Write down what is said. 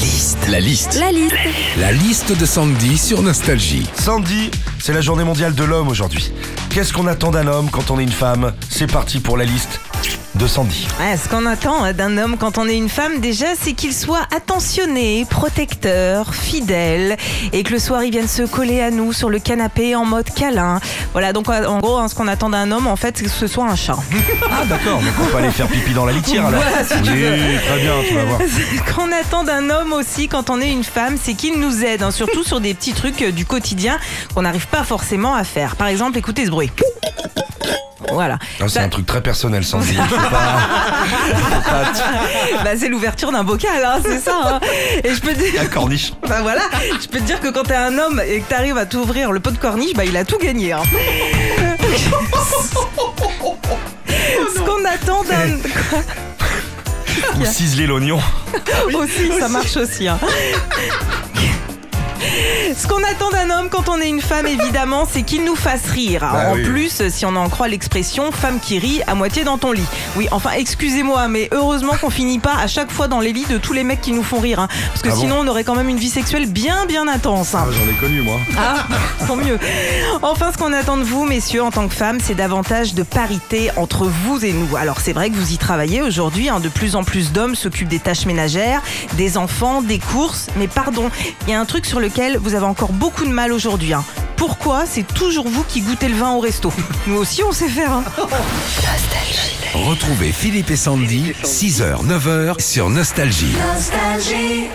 liste. La liste. La liste. La liste de Sandy sur Nostalgie. Sandy, c'est la journée mondiale de l'homme aujourd'hui. Qu'est-ce qu'on attend d'un homme quand on est une femme? C'est parti pour la liste de Sandy. Ce qu'on attend hein, d'un homme quand on est une femme, déjà, c'est qu'il soit attentionné, protecteur, fidèle, et que le soir il vienne se coller à nous sur le canapé en mode câlin. Voilà, donc euh, en gros, hein, ce qu'on attend d'un homme, en fait, c'est que ce soit un chat. Ah d'accord, donc on peut aller faire pipi dans la litière alors. Voilà, si tu oui, veux. très bien, tu vas voir. Ce qu'on attend d'un homme aussi quand on est une femme, c'est qu'il nous aide, hein, surtout sur des petits trucs euh, du quotidien qu'on n'arrive pas forcément à faire. Par exemple, écoutez ce bruit. Voilà. Ah, c'est Ça- un truc très personnel, Sandy. Faut pas- bah, c'est l'ouverture d'un bocal, hein, c'est ça. hein. Et je peux te dire, La corniche. bah voilà, je peux te dire que quand t'es un homme et que t'arrives à t'ouvrir le pot de corniche, bah il a tout gagné. hein. Ce qu'on attend d'un Ou ciseler l'oignon. aussi, ça marche aussi. hein. Ce qu'on attend d'un homme quand on est une femme, évidemment, c'est qu'il nous fasse rire. Bah en oui. plus, si on en croit l'expression, femme qui rit à moitié dans ton lit. Oui, enfin, excusez-moi, mais heureusement qu'on finit pas à chaque fois dans les lits de tous les mecs qui nous font rire. hein. parce que Ah bon sinon, on aurait quand même une vie sexuelle bien, bien intense. hein. Ah, J'en ai connu, moi. Ah, tant mieux. Enfin, ce qu'on attend de vous, messieurs, en tant que femmes, c'est davantage de parité entre vous et nous. Alors, c'est vrai que vous y travaillez aujourd'hui. hein, de plus en plus d'hommes s'occupent des tâches ménagères, des enfants, des courses. Mais pardon, il y a un truc sur lequel vous avez encore beaucoup de mal aujourd'hui. hein. Pourquoi c'est toujours vous qui goûtez le vin au resto? Nous aussi, on sait faire. hein. Retrouvez Philippe et Sandy, 6h, 9h sur Nostalgie. Nostalgie.